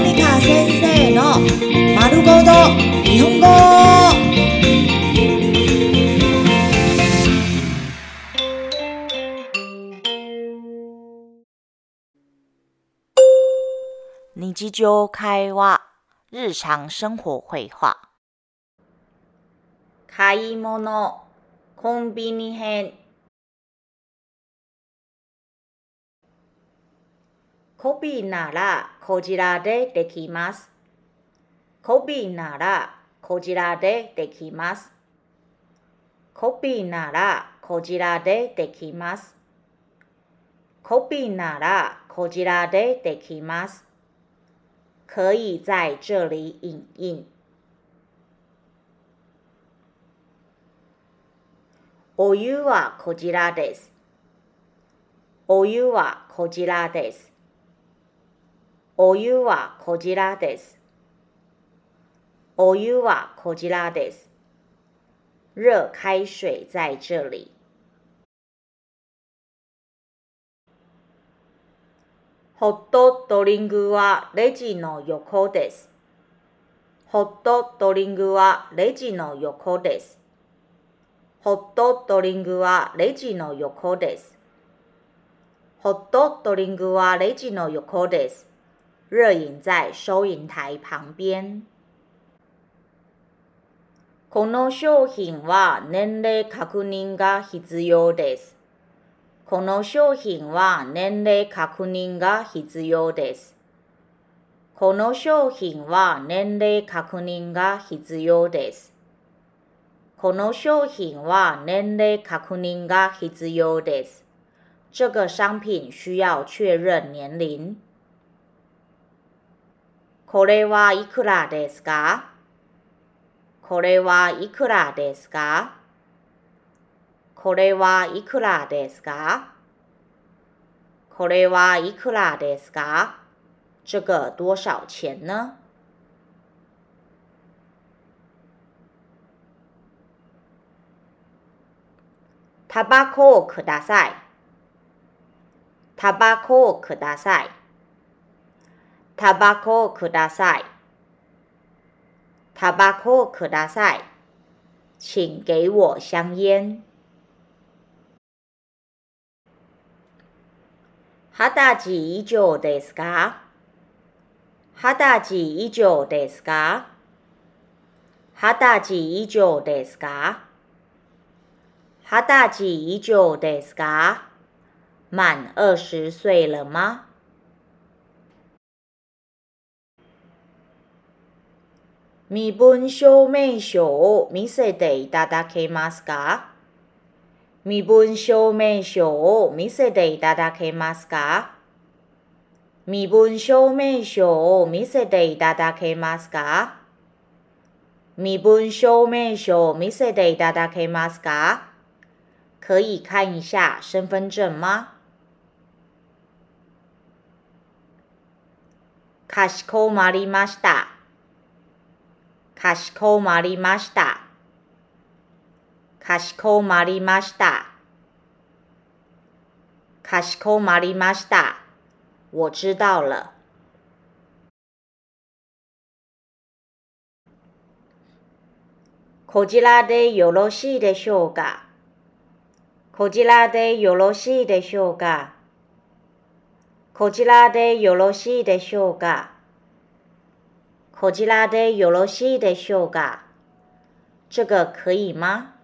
ニカ先生の丸ごと日本語。日常会話、日常生活会話。買い物、コンビニ編。コピーならこちらでできます。コピーならこちらでできます。コピーならこちらでできます。コピーならこちらでできます。可以在这里影印。お湯はこちらです。お湯はこちらです。お湯はこちらです。お湯はこちらです。热开水在这里。ホットドリンクはレジの横です。ホットドリンクはレジの横です。ホットドリンクはレジの横です。ホットドリンクはレジの横です。热饮在收银台旁边。この商品は年齢確認が必要です。この商品は年齢確認が必要です。この商品は年齢確認が必要です。この商品は年齢確認が必要です。这个商品需要确認年齡。これはいくらですか？これはいくらですか？これはいくらですか？これはいくらですか？这个多少钱呢？タバコをください。タバコをください。タバコをください。タバコをください。请给我香烟。二十歳以上ですか二十歳以上ですか二十歳以上ですか二十歳以上ですか满二十岁了吗 身分証明書を見せていただけますか？身分証明書を見せていただけますか？身分証明書を見せていただけますか？身分証明書を見せていただけますか？可以看一下身份证吗？かしこまりました。かしこまりました。かしこまりました。かしこまりました。我知道了。こちらでよろしいでしょうか？こちらでよろしいでしょうか？こちらでよろしいでしょうか？こちらでよろしいでしょうか这个可以吗？